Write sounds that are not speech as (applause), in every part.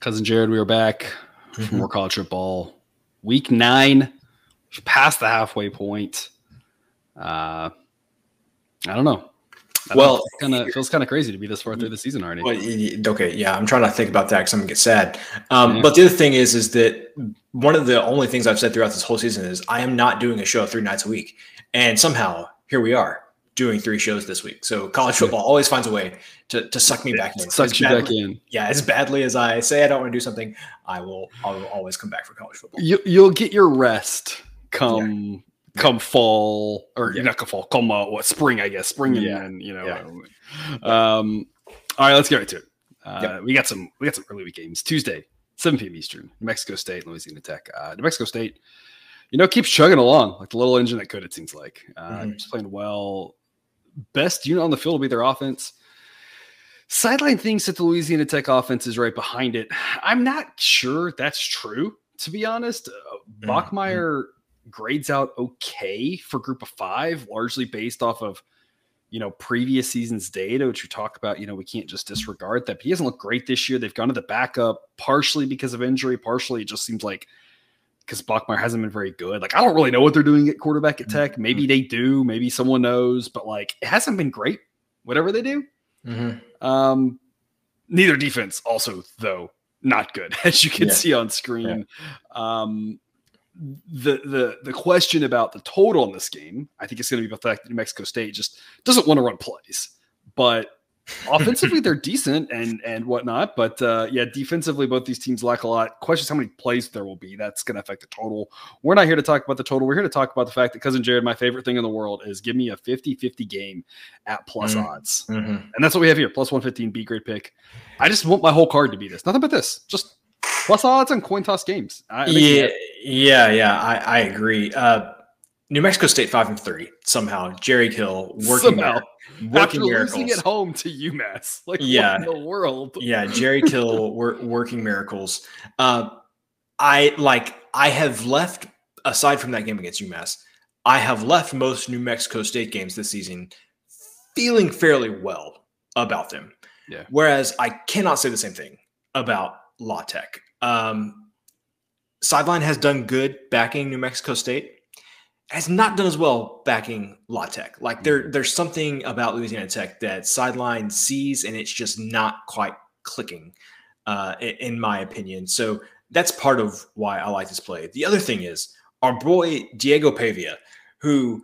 cousin Jared, we are back mm-hmm. for more college football. Week nine, past the halfway point. Uh, I don't know. I well, kind of feels kind of crazy to be this far through the season already. Well, okay, yeah, I'm trying to think about that because I'm gonna get sad. Um, yeah. But the other thing is, is that one of the only things I've said throughout this whole season is I am not doing a show three nights a week, and somehow here we are doing three shows this week. So college football always finds a way to, to suck me back in. Sucks you badly, back in. Yeah, as badly as I say I don't want to do something, I will I will always come back for college football. You, you'll get your rest come yeah. come fall or yeah. not come fall, come uh, what spring I guess spring and, yeah. and you know. Yeah. Um, all right, let's get right to it. Uh, yep. We got some we got some early week games Tuesday, 7 p.m. Eastern, New Mexico State, Louisiana Tech. Uh, New Mexico State, you know, keeps chugging along like the little engine that could. It seems like uh, mm-hmm. just playing well best unit on the field will be their offense. Sideline thinks that the Louisiana Tech offense is right behind it. I'm not sure that's true, to be honest. Uh, mm-hmm. Bachmeier grades out okay for group of five, largely based off of you know previous season's data, which we talk about. You know, we can't just disregard that. But he hasn't looked great this year. They've gone to the backup partially because of injury, partially it just seems like because Bachmeier hasn't been very good. Like I don't really know what they're doing at quarterback at mm-hmm. Tech. Maybe they do. Maybe someone knows. But like it hasn't been great. Whatever they do. Mm-hmm. Um, neither defense also though not good (laughs) as you can yeah. see on screen. Yeah. Um, the the the question about the total in this game, I think it's going to be the fact that New Mexico State just doesn't want to run plays, but offensively they're decent and and whatnot but uh yeah defensively both these teams lack a lot. Questions how many plays there will be. That's going to affect the total. We're not here to talk about the total. We're here to talk about the fact that cousin jared my favorite thing in the world is give me a 50-50 game at plus mm-hmm. odds. Mm-hmm. and that's what we have here plus 115 b grade pick. I just want my whole card to be this. Nothing but this. Just plus odds and coin toss games. Yeah yeah yeah. I, I agree. Uh New Mexico State five and three somehow. Jerry Kill working somehow. working After miracles. losing at home to UMass. Like yeah, in the world. yeah, Jerry Kill (laughs) wor- working miracles. Uh, I like. I have left aside from that game against UMass. I have left most New Mexico State games this season feeling fairly well about them. Yeah. Whereas I cannot say the same thing about La Tech. Um, Sideline has done good backing New Mexico State has not done as well backing La Tech. Like there, mm-hmm. there's something about Louisiana Tech that sideline sees, and it's just not quite clicking, uh, in my opinion. So that's part of why I like this play. The other thing is our boy Diego Pavia, who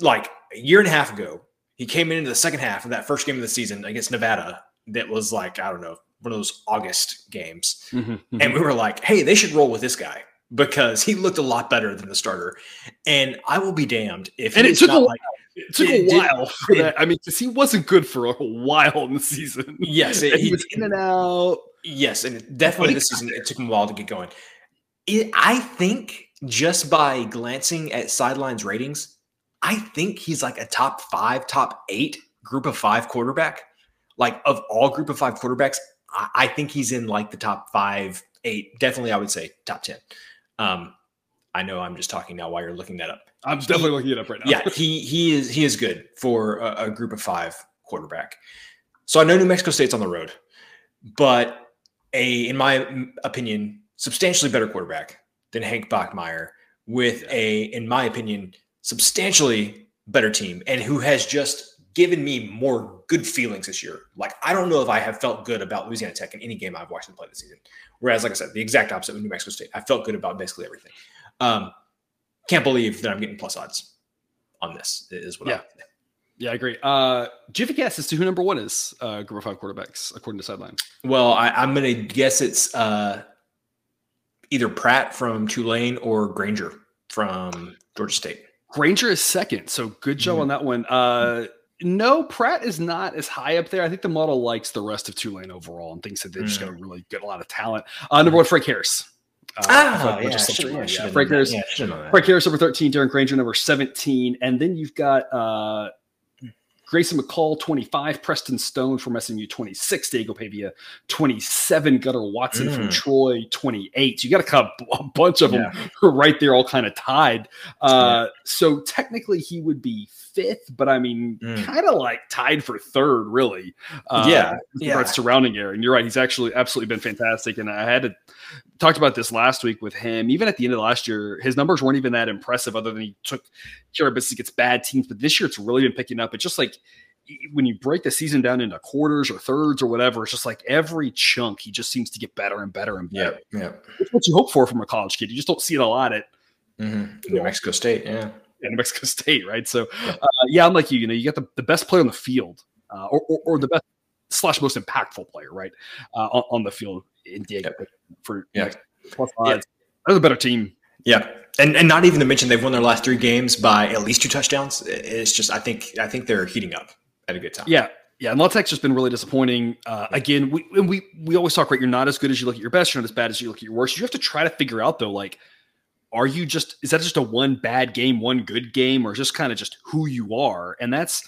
like a year and a half ago, he came into the second half of that first game of the season against Nevada. That was like I don't know one of those August games, mm-hmm, mm-hmm. and we were like, hey, they should roll with this guy because he looked a lot better than the starter. And I will be damned if and it took a like, it took it, a while for it, that. I mean, because he wasn't good for a while in the season. Yes, (laughs) he, was in and out. Yes, and definitely this season it took him a while to get going. I think just by glancing at sidelines ratings, I think he's like a top five, top eight group of five quarterback. Like of all group of five quarterbacks, I, I think he's in like the top five, eight. Definitely, I would say top ten. Um, I know I'm just talking now while you're looking that up. I'm definitely looking it up right now. yeah, he he is he is good for a, a, group of five quarterback. So I know New Mexico State's on the road, but a in my opinion substantially better quarterback than Hank Bachmeier with a in my opinion substantially better team and who has just given me more good feelings this year. Like I don't know if I have felt good about Louisiana Tech in any game I've watched them play this season. Whereas, like I said, the exact opposite with New Mexico State. I felt good about basically everything. Um, can't believe that I'm getting plus odds on this. Is what yeah. I yeah, I agree. Uh, do you have a guess as to who number one is uh, group of five quarterbacks according to sideline? Well, I, am going to guess it's uh, either Pratt from Tulane or Grainger from Georgia State. Grainger is second, so good job mm-hmm. on that one. Uh, no, Pratt is not as high up there. I think the model likes the rest of Tulane overall and thinks that they just got a mm. really good a lot of talent. Uh, number one, Frank Harris. Uh, ah, yeah, yeah, yeah, Frank Harris. Yeah, Frank Harris number 13, Darren Grainger number 17. And then you've got uh, Grayson McCall, 25, Preston Stone from SMU, 26, Diego Pavia, 27, Gunnar Watson mm. from Troy, 28. So you got a, kind of, a bunch of them (laughs) right there, all kind of tied. Uh, so technically, he would be fifth, but I mean, mm. kind of like tied for third, really. Uh, yeah, yeah. surrounding area. And you're right; he's actually absolutely been fantastic. And I had to talked about this last week with him. Even at the end of last year, his numbers weren't even that impressive, other than he took care of business against bad teams. But this year, it's really been picking up. It's just like when you break the season down into quarters or thirds or whatever, it's just like every chunk he just seems to get better and better and better. Yeah, yeah. It's what you hope for from a college kid. You just don't see it a lot at mm-hmm. New Mexico State. Yeah, yeah, New Mexico (laughs) State, right? So, uh, yeah, I'm like you. You know, you got the, the best player on the field, uh, or, or, or the best slash most impactful player, right, uh, on, on, the field in Diego yep. for yeah. plus odds. Yeah. They're better team. Yeah, and and not even to mention they've won their last three games by at least two touchdowns. It's just I think I think they're heating up at a good time. Yeah. Yeah, and La Tech's just been really disappointing. Uh, again, we we we always talk right. You're not as good as you look at your best. You're not as bad as you look at your worst. You have to try to figure out though, like, are you just is that just a one bad game, one good game, or just kind of just who you are? And that's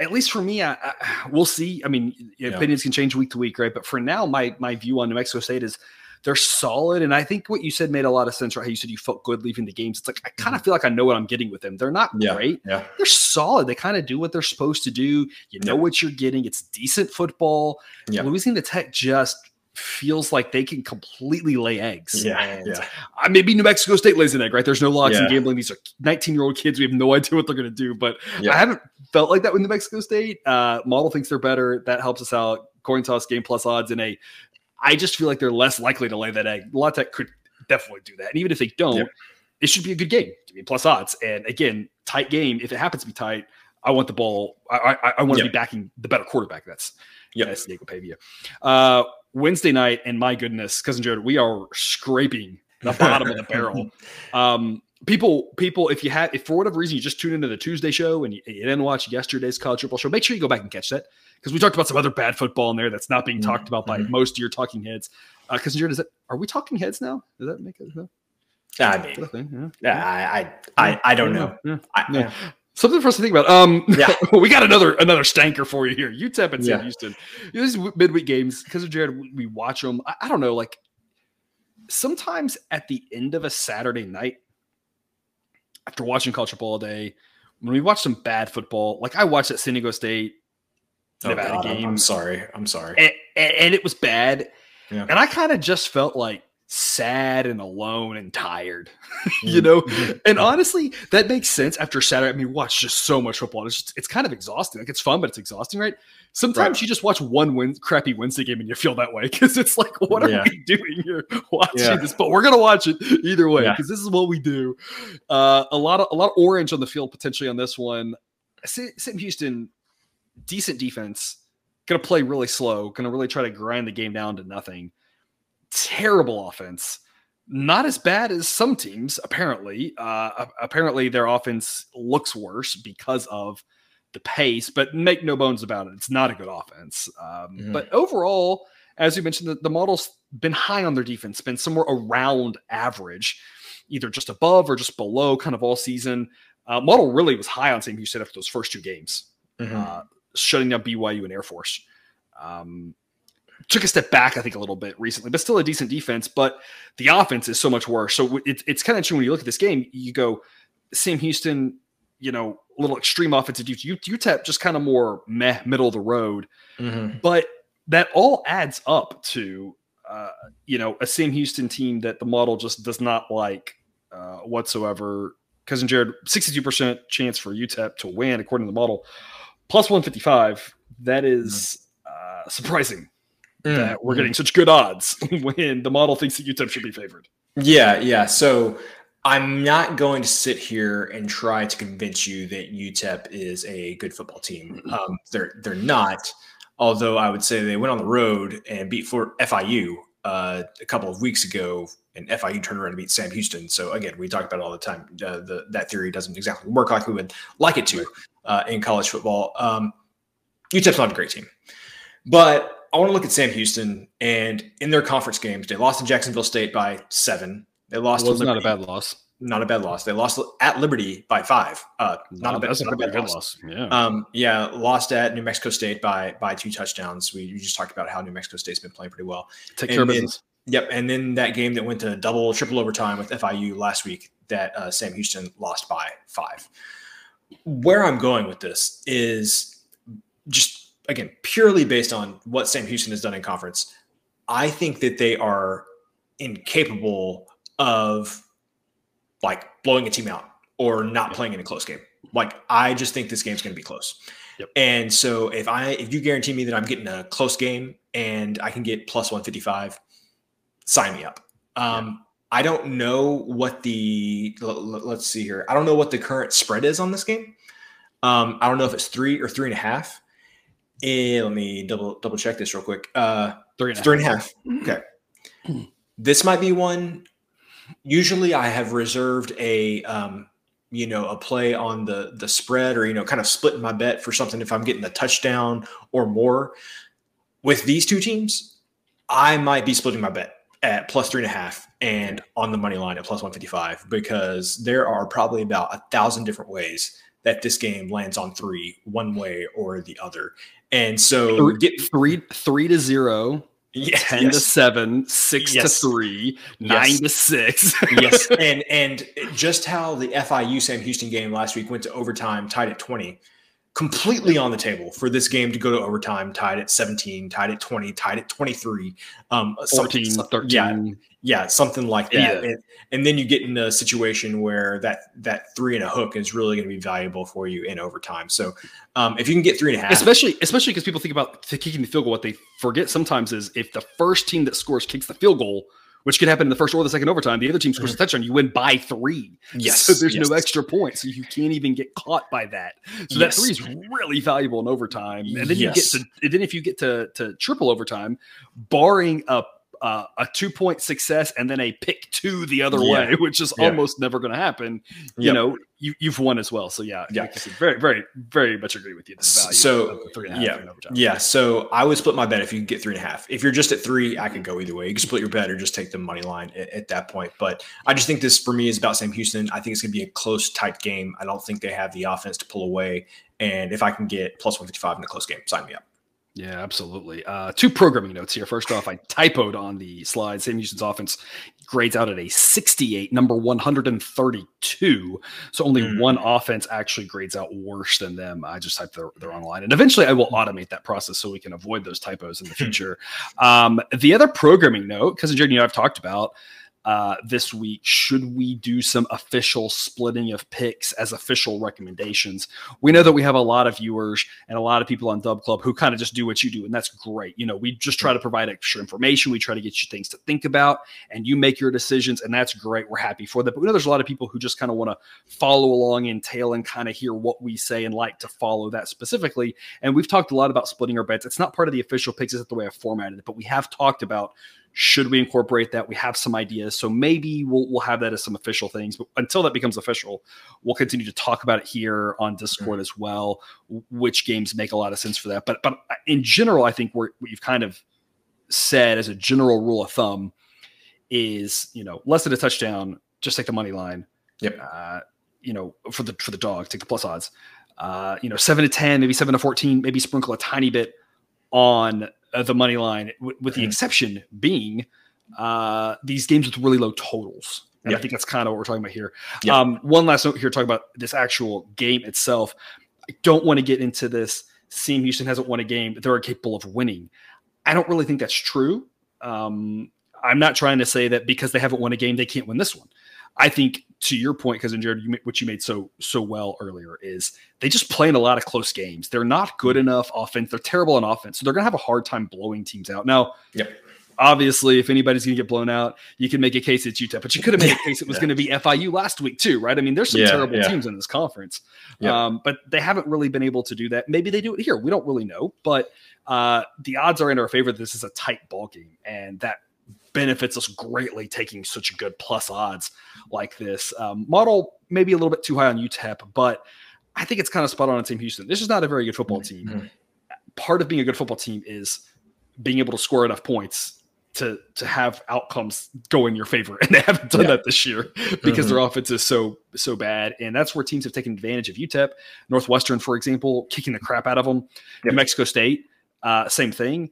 at least for me. I, I we'll see. I mean, yeah. opinions can change week to week, right? But for now, my my view on New Mexico State is they're solid. And I think what you said made a lot of sense, right? How you said you felt good leaving the games. It's like I kind of mm-hmm. feel like I know what I'm getting with them. They're not yeah, great. Yeah. They're solid. They kind of do what they're supposed to do. You know yeah. what you're getting. It's decent football. Yeah. Louisiana Tech just feels like they can completely lay eggs. Yeah, yeah. Uh, maybe New Mexico State lays an egg, right? There's no locks yeah. in gambling. These are 19 year old kids. We have no idea what they're going to do, but yeah. I haven't felt like that with New Mexico State. Uh, model thinks they're better. That helps us out. Coin toss game plus odds in a I just feel like they're less likely to lay that egg. La Tech could definitely do that. And even if they don't, yep. it should be a good game. Give me plus odds. And again, tight game. If it happens to be tight, I want the ball. I, I, I want to yep. be backing the better quarterback. That's yep. that's Diego Pavia. Uh, Wednesday night, and my goodness, cousin Jared, we are scraping the bottom of the barrel. (laughs) Um, people, people, if you had, if for whatever reason you just tuned into the Tuesday show and you, you didn't watch yesterday's college football show, make sure you go back and catch that because we talked about some other bad football in there that's not being talked about by mm-hmm. most of your talking heads. Cousin Jared, is it? Are we talking heads now? Does that make it? No? I mean, yeah. yeah, I, I, I, don't know. Yeah. I, yeah. Something for us to think about. Um, yeah, (laughs) we got another another stanker for you here. UTEP and Sam Houston. These midweek games because of Jared, we watch them. I, I don't know, like sometimes at the end of a Saturday night, after watching college football all day, when we watch some bad football, like I watched at San Diego State oh, Nevada God, game. I'm sorry. I'm sorry. And, and it was bad. Yeah. And I kind of just felt like sad and alone and tired, (laughs) you mm-hmm. know? Mm-hmm. and honestly, that makes sense after Saturday. I mean, watch just so much football. It's just, it's kind of exhausting. Like it's fun, but it's exhausting, right? Sometimes right. you just watch one win- crappy Wednesday game and you feel that way (laughs) because it's like, what are yeah. we (laughs) doing here watching yeah. this? But we're gonna watch it either way because this is what we do. Uh, a lot of a lot of orange on the field potentially on this one. Sam Houston decent defense, going to play really slow, going to really try to grind the game down to nothing. Terrible offense. Not as bad as some teams, apparently. Uh, apparently, their offense looks worse because of the pace, but make no bones about it. It's not a good offense. Um, mm-hmm. But overall, as you mentioned, the, the model's been high on their defense, been somewhere around average, either just above or just below kind of all season. Uh, model really was high on Sam Houston after those first two games. Mm-hmm. Uh, shutting down BYU and Air Force. Um, took a step back, I think, a little bit recently, but still a decent defense. But the offense is so much worse. So it, it's kind of interesting when you look at this game. You go, Sam Houston, you know, a little extreme offensive defense. UTEP just kind of more meh, middle of the road. Mm-hmm. But that all adds up to, uh, you know, a Sam Houston team that the model just does not like uh, whatsoever. Cousin Jared, 62% chance for UTEP to win, according to the model plus 155. That is uh, surprising mm. that we're getting such good odds (laughs) when the model thinks that UTEP should be favored. Yeah, yeah. So I'm not going to sit here and try to convince you that UTEP is a good football team. Um, they're they're not. Although I would say they went on the road and beat for FIU uh, a couple of weeks ago, and FIU turned around and beat Sam Houston. So again, we talk about it all the time. Uh, the, that theory doesn't exactly work like we would like it to uh, in college football. Um, UTEP's not a great team, but I want to look at Sam Houston and in their conference games, they lost to Jacksonville State by seven. They lost. Well, not a bad loss. Not a bad loss. They lost at Liberty by five. Uh, not, a bad, not a bad, loss. loss. Yeah. Um, yeah. Lost at New Mexico State by by two touchdowns. We, we, just talked about how New Mexico State's been playing pretty well. Take and care of business. Yep. And then that game that went to double, triple overtime with FIU last week that uh, Sam Houston lost by five where I'm going with this is just again purely based on what Sam Houston has done in conference. I think that they are incapable of like blowing a team out or not playing in a close game. Like I just think this game's going to be close. Yep. And so if I if you guarantee me that I'm getting a close game and I can get plus 155, sign me up. Um, I don't know what the let's see here. I don't know what the current spread is on this game. Um, I don't know if it's three or three and a half. Eh, let me double double check this real quick. Uh, three and, three and a half. Okay. this might be one. Usually, I have reserved a um, you know a play on the the spread or you know kind of splitting my bet for something if I'm getting a touchdown or more. With these two teams, I might be splitting my bet at plus three and a half and on the money line at plus 155 because there are probably about a thousand different ways that this game lands on three one way or the other and so get three three to zero yeah, 10 yes. to 7 6 yes. to 3 9 yes. to 6 (laughs) yes and and just how the fiu sam houston game last week went to overtime tied at 20 completely on the table for this game to go to overtime, tied at 17, tied at 20, tied at 23, um, 14, 13. Yeah, yeah, something like that. Yeah. And, and, then you get in a situation where that that three and a hook is really going to be valuable for you in overtime. So um, if you can get three and a half, especially especially because people think about kicking the field goal, what they forget sometimes is if the first team that scores kicks the field goal – which could happen in the first or the second overtime. The other team scores a mm-hmm. touchdown, you win by three. Yes. So there's yes. no extra points. So you can't even get caught by that. So yes. that three is really valuable in overtime. And then yes. you get to and then if you get to to triple overtime, barring a uh, a two point success and then a pick two the other yeah. way, (laughs) which is yeah. almost never going to happen. You yep. know, you, you've won as well. So yeah, yeah, very, very, very much agree with you. so yeah, yeah. So I would split my bet if you get three and a half. If you're just at three, I could go either way. You can split your bet or just take the money line at, at that point. But I just think this for me is about Sam Houston. I think it's going to be a close, tight game. I don't think they have the offense to pull away. And if I can get plus 155 in a close game, sign me up. Yeah, absolutely. Uh, two programming notes here. First off, I typoed on the slide. Sam Houston's offense grades out at a 68, number 132. So only mm. one offense actually grades out worse than them. I just typed their, their online. And eventually I will automate that process so we can avoid those typos in the future. um, the other programming note, because Jared, you know, I've talked about uh, this week. Should we do some official splitting of picks as official recommendations? We know that we have a lot of viewers and a lot of people on Dub Club who kind of just do what you do, and that's great. You know, we just try to provide extra information. We try to get you things to think about, and you make your decisions, and that's great. We're happy for that. But we know there's a lot of people who just kind of want to follow along in tail and kind of hear what we say and like to follow that specifically. And we've talked a lot about splitting our bets. It's not part of the official picks, is the way I formatted it, but we have talked about should we incorporate that? We have some ideas, so maybe we'll we'll have that as some official things. But until that becomes official, we'll continue to talk about it here on Discord as well. Which games make a lot of sense for that? But but in general, I think we're we've kind of said as a general rule of thumb is you know less than a touchdown, just take the money line. Yep. Uh, you know for the for the dog, take the plus odds. Uh, you know seven to ten, maybe seven to fourteen, maybe sprinkle a tiny bit on uh, the money line, w- with the mm-hmm. exception being uh, these games with really low totals. And yep. I think that's kind of what we're talking about here. Yep. Um, one last note here, talking about this actual game itself. I don't want to get into this. Sam Houston hasn't won a game, they're capable of winning. I don't really think that's true. Um, I'm not trying to say that because they haven't won a game, they can't win this one. I think to your point, because Jared, you, what you made so so well earlier is they just play in a lot of close games. They're not good enough offense. They're terrible on offense, so they're gonna have a hard time blowing teams out. Now, yep. obviously, if anybody's gonna get blown out, you can make a case it's Utah, but you could have made a case it was (laughs) yeah. gonna be FIU last week too, right? I mean, there's some yeah, terrible yeah. teams in this conference, um, but they haven't really been able to do that. Maybe they do it here. We don't really know, but uh, the odds are in our favor. This is a tight ball game, and that benefits us greatly taking such good plus odds like this. Um, model maybe a little bit too high on UTEP, but I think it's kind of spot on in Sam Houston. This is not a very good football team. Mm-hmm. Part of being a good football team is being able to score enough points to to have outcomes go in your favor, (laughs) and they haven't done yeah. that this year because mm-hmm. their offense is so so bad, and that's where teams have taken advantage of UTEP, Northwestern, for example, kicking the crap out of them. Yep. New Mexico State, uh, same thing.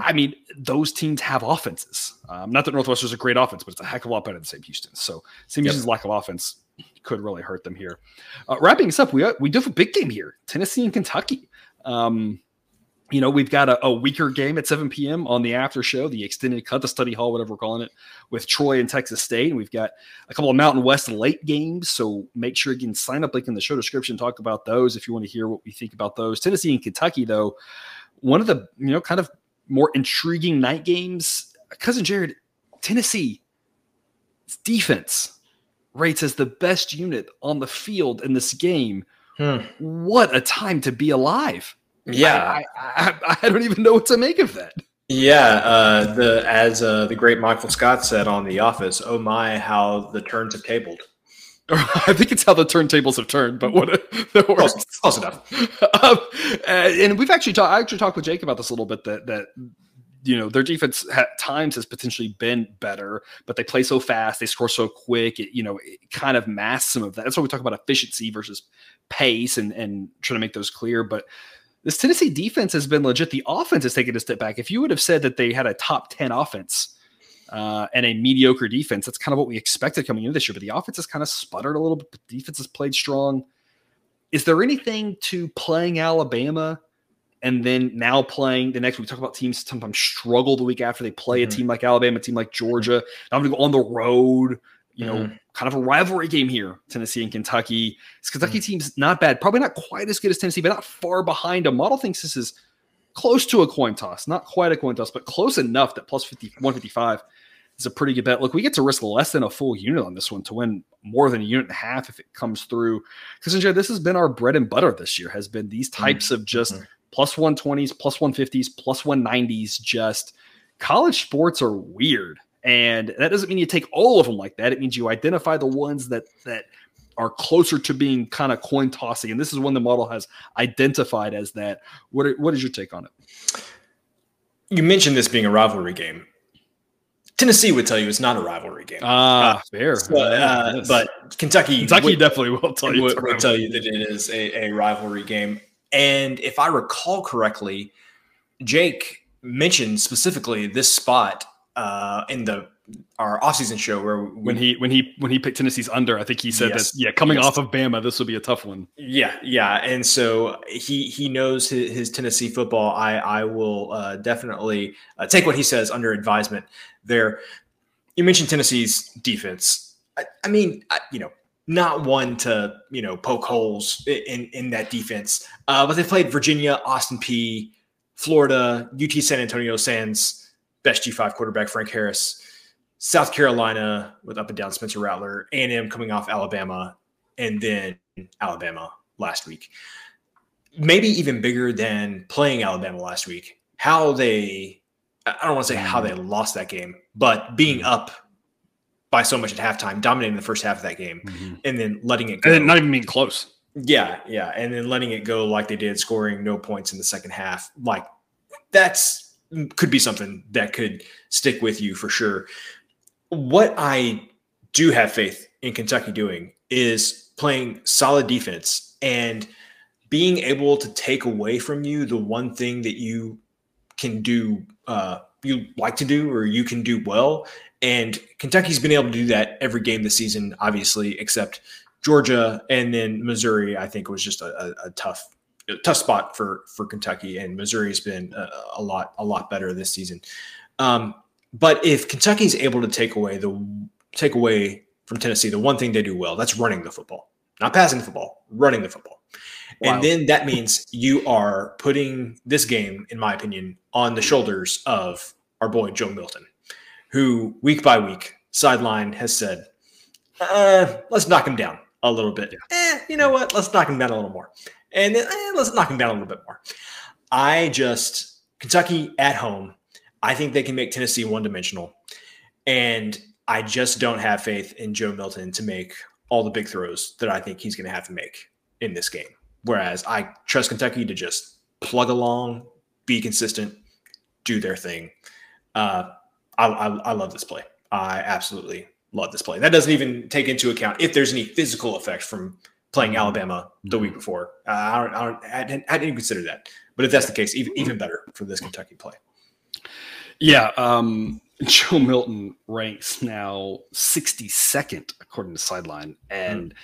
I mean, those teams have offenses. Um, not that Northwestern's a great offense, but it's a heck of a lot better than Sam Houston. So yep. Houston's lack of offense could really hurt them here. Uh, wrapping this up, we we do have a big game here: Tennessee and Kentucky. Um, you know, we've got a, a, weaker game at 7 p.m. on the after show, the extended cut, the study hall, whatever we're calling it, with Troy and Texas State. And we've got a couple of Mountain West late games. So make sure you can sign up, link in the show description, talk about those if you want to hear what we think about those. Tennessee and Kentucky, though, one of the, you know, kind of more intriguing night games. Cousin Jared, Tennessee defense rates as the best unit on the field in this game. Hmm. What a time to be alive! Yeah, I, I, I, don't even know what to make of that. Yeah, uh, the as uh, the great Michael Scott said on The Office, "Oh my, how the turns have tabled." (laughs) I think it's how the turntables have turned, but what (laughs) that works. Close, close enough. (laughs) um, and we've actually talked. I actually talked with Jake about this a little bit. That that you know their defense at times has potentially been better, but they play so fast, they score so quick. It you know it kind of masks some of that. That's why we talk about efficiency versus pace and and trying to make those clear. But this Tennessee defense has been legit. The offense has taken a step back. If you would have said that they had a top 10 offense uh, and a mediocre defense, that's kind of what we expected coming into this year. But the offense has kind of sputtered a little bit. The defense has played strong. Is there anything to playing Alabama and then now playing the next we talk about teams sometimes struggle the week after they play mm-hmm. a team like Alabama, a team like Georgia. Now I'm going to go on the road you know, mm-hmm. kind of a rivalry game here, Tennessee and Kentucky. This Kentucky mm-hmm. team's not bad, probably not quite as good as Tennessee, but not far behind A Model thinks this is close to a coin toss, not quite a coin toss, but close enough that plus 50, 155 is a pretty good bet. Look, we get to risk less than a full unit on this one to win more than a unit and a half if it comes through. Because this has been our bread and butter this year, has been these mm-hmm. types mm-hmm. of just plus 120s, plus 150s, plus 190s. Just college sports are weird and that doesn't mean you take all of them like that. It means you identify the ones that that are closer to being kind of coin tossing. And this is one the model has identified as that. What are, what is your take on it? You mentioned this being a rivalry game. Tennessee would tell you it's not a rivalry game. Ah, uh, fair. So, uh, yes. But Kentucky, Kentucky would, definitely will tell you. Would, would tell you that it is a, a rivalry game. And if I recall correctly, Jake mentioned specifically this spot uh, in the our offseason show where we, when he when he when he picked Tennessee's under, I think he said yes, that yeah, coming yes. off of Bama, this will be a tough one. Yeah, yeah, and so he he knows his, his Tennessee football. I I will uh, definitely uh, take what he says under advisement. There, you mentioned Tennessee's defense. I, I mean, I, you know, not one to you know poke holes in in that defense, uh, but they played Virginia, Austin Peay, Florida, UT San Antonio Sans best G5 quarterback Frank Harris, South Carolina with up and down Spencer Rattler, A&M coming off Alabama, and then Alabama last week. Maybe even bigger than playing Alabama last week. How they, I don't want to say how they lost that game, but being mm-hmm. up by so much at halftime, dominating the first half of that game, mm-hmm. and then letting it go. And not even being close. Yeah, yeah. And then letting it go like they did, scoring no points in the second half. Like that's could be something that could stick with you for sure. What I do have faith in Kentucky doing is playing solid defense and being able to take away from you the one thing that you can do uh, you like to do or you can do well and kentucky's been able to do that every game this season obviously except georgia and then missouri i think was just a, a, a tough tough spot for for Kentucky, and Missouri's been a, a lot a lot better this season. Um, but if Kentucky's able to take away the take away from Tennessee the one thing they do well, that's running the football, not passing the football, running the football. Wow. And then that means you are putting this game, in my opinion, on the shoulders of our boy Joe Milton, who week by week sideline has said, uh, "Let's knock him down a little bit." Yeah. Eh, you know what? Let's knock him down a little more and then eh, let's knock him down a little bit more. I just Kentucky at home. I think they can make Tennessee one dimensional, and I just don't have faith in Joe Milton to make all the big throws that I think he's going to have to make in this game. Whereas I trust Kentucky to just plug along, be consistent, do their thing. Uh, I, I, I love this play. I absolutely love this play. That doesn't even take into account if there's any physical effect from playing mm-hmm. Alabama the week mm-hmm. before. Uh, I, don't, I, don't, I, didn't, I didn't consider that. But if that's the case, even, even better for this Kentucky play. Yeah. Um, (laughs) Joe Milton ranks now 62nd according to Sideline, and mm.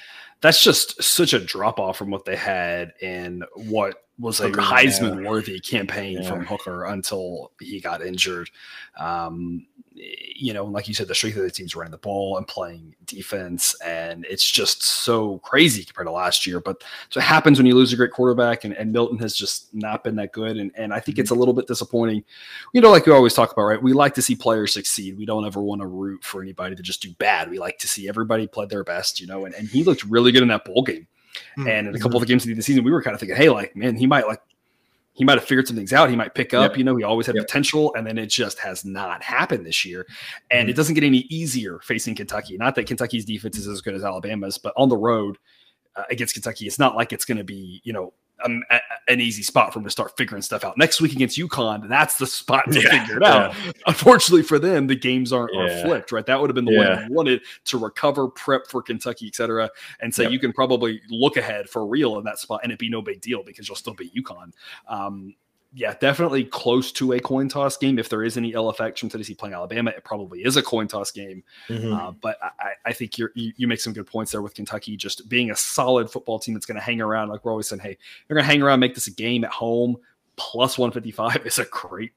That's just such a drop off from what they had in what was a Heisman worthy campaign yeah. from Hooker until he got injured. Um, you know, like you said, the strength of the team's running the ball and playing defense, and it's just so crazy compared to last year. But so it happens when you lose a great quarterback, and, and Milton has just not been that good. And, and I think it's a little bit disappointing. You know, like we always talk about, right? We like to see players succeed. We don't ever want to root for anybody to just do bad. We like to see everybody play their best, you know, and, and he looked really good in that bowl game. Mm-hmm. And in a couple of the games of the season, we were kind of thinking, hey, like, man, he might like he might have figured some things out. He might pick up. Yep. You know, he always had yep. potential, and then it just has not happened this year. And mm-hmm. it doesn't get any easier facing Kentucky. Not that Kentucky's defense is as good as Alabama's, but on the road uh, against Kentucky, it's not like it's going to be you know um, a, an easy spot for him to start figuring stuff out. Next week against UConn, that's the spot to yeah, figure it out. Yeah. Unfortunately for them, the games aren't yeah. are flipped, right? That would have been the yeah. one you wanted to recover, prep for Kentucky, etc. And so yep. you can probably look ahead for real in that spot, and it'd be no big deal because you'll still beat UConn. Um, yeah, definitely close to a coin toss game. If there is any ill effects from Tennessee playing Alabama, it probably is a coin toss game. Mm-hmm. Uh, but I, I think you you make some good points there with Kentucky just being a solid football team that's going to hang around. Like we're always saying, hey, they're going to hang around, make this a game at home. Plus 155 (laughs) is a great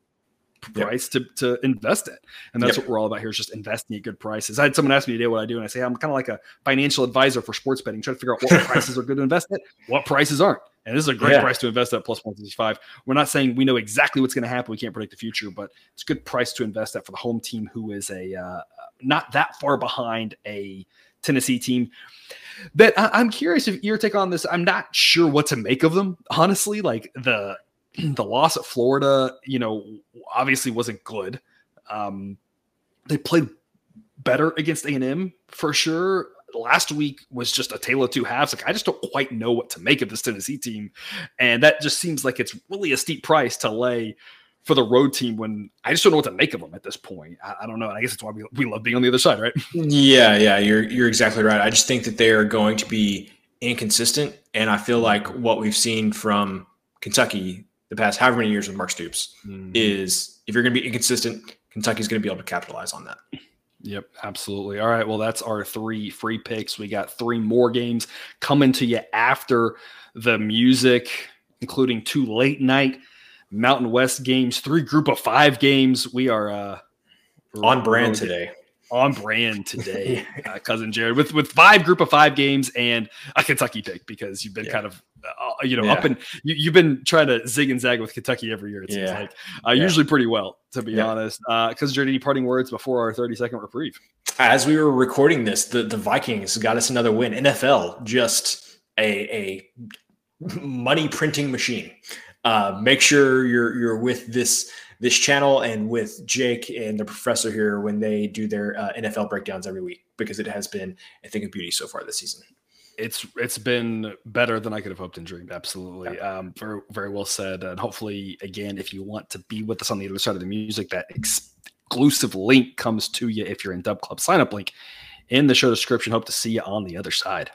price yep. to, to invest in. And that's yep. what we're all about here is just investing at good prices. I had someone ask me today what I do, and I say I'm kind of like a financial advisor for sports betting, trying to figure out what (laughs) prices are good to invest at, what prices aren't. And this is a great yeah. price to invest at plus 165. We're not saying we know exactly what's going to happen. We can't predict the future, but it's a good price to invest at for the home team who is a uh, not that far behind a Tennessee team. That I, am curious if your take on this. I'm not sure what to make of them, honestly. Like the (clears throat) the loss at Florida, you know, obviously wasn't good. Um, they played better against A&M for sure last week was just a tale of two halves. Like I just don't quite know what to make of this Tennessee team, and that just seems like it's really a steep price to lay for the road team when I just don't know what to make of them at this point. I, I don't know. And I guess that's why we, we love being on the other side, right? (laughs) Yeah, yeah, you're you're exactly right. I just think that they are going to be inconsistent, and I feel like what we've seen from Kentucky the past however many years with Mark Stoops mm-hmm. is if you're going to be inconsistent, Kentucky's going to be able to capitalize on that. Yep, absolutely. All right. Well, that's our three free picks. We got three more games coming to you after the music, including two late night Mountain West games, three group of five games. We are uh, on brand today on brand today, (laughs) uh, cousin Jared, with with five group of five games and a Kentucky pick because you've been yeah. kind of uh, you know yeah. up and you, have been trying to zig and zag with Kentucky every year. It seems yeah. like uh, usually pretty well, to be honest. Uh, cousin Jared, any parting words before our thirty second reprieve? As we were recording this, the the Vikings got us another win. NFL just a a money printing machine. Uh, make sure you're you're with this this channel and with Jake and the professor here when they do their uh, NFL breakdowns every week because it has been a thing of beauty so far this season. It's it's been better than I could have hoped and dreamed. Absolutely, yeah. um, very very well said. And hopefully, again, if you want to be with us on the other side of the music, that exclusive link comes to you if you're in Dub Club sign up link in the show description. Hope to see you on the other side.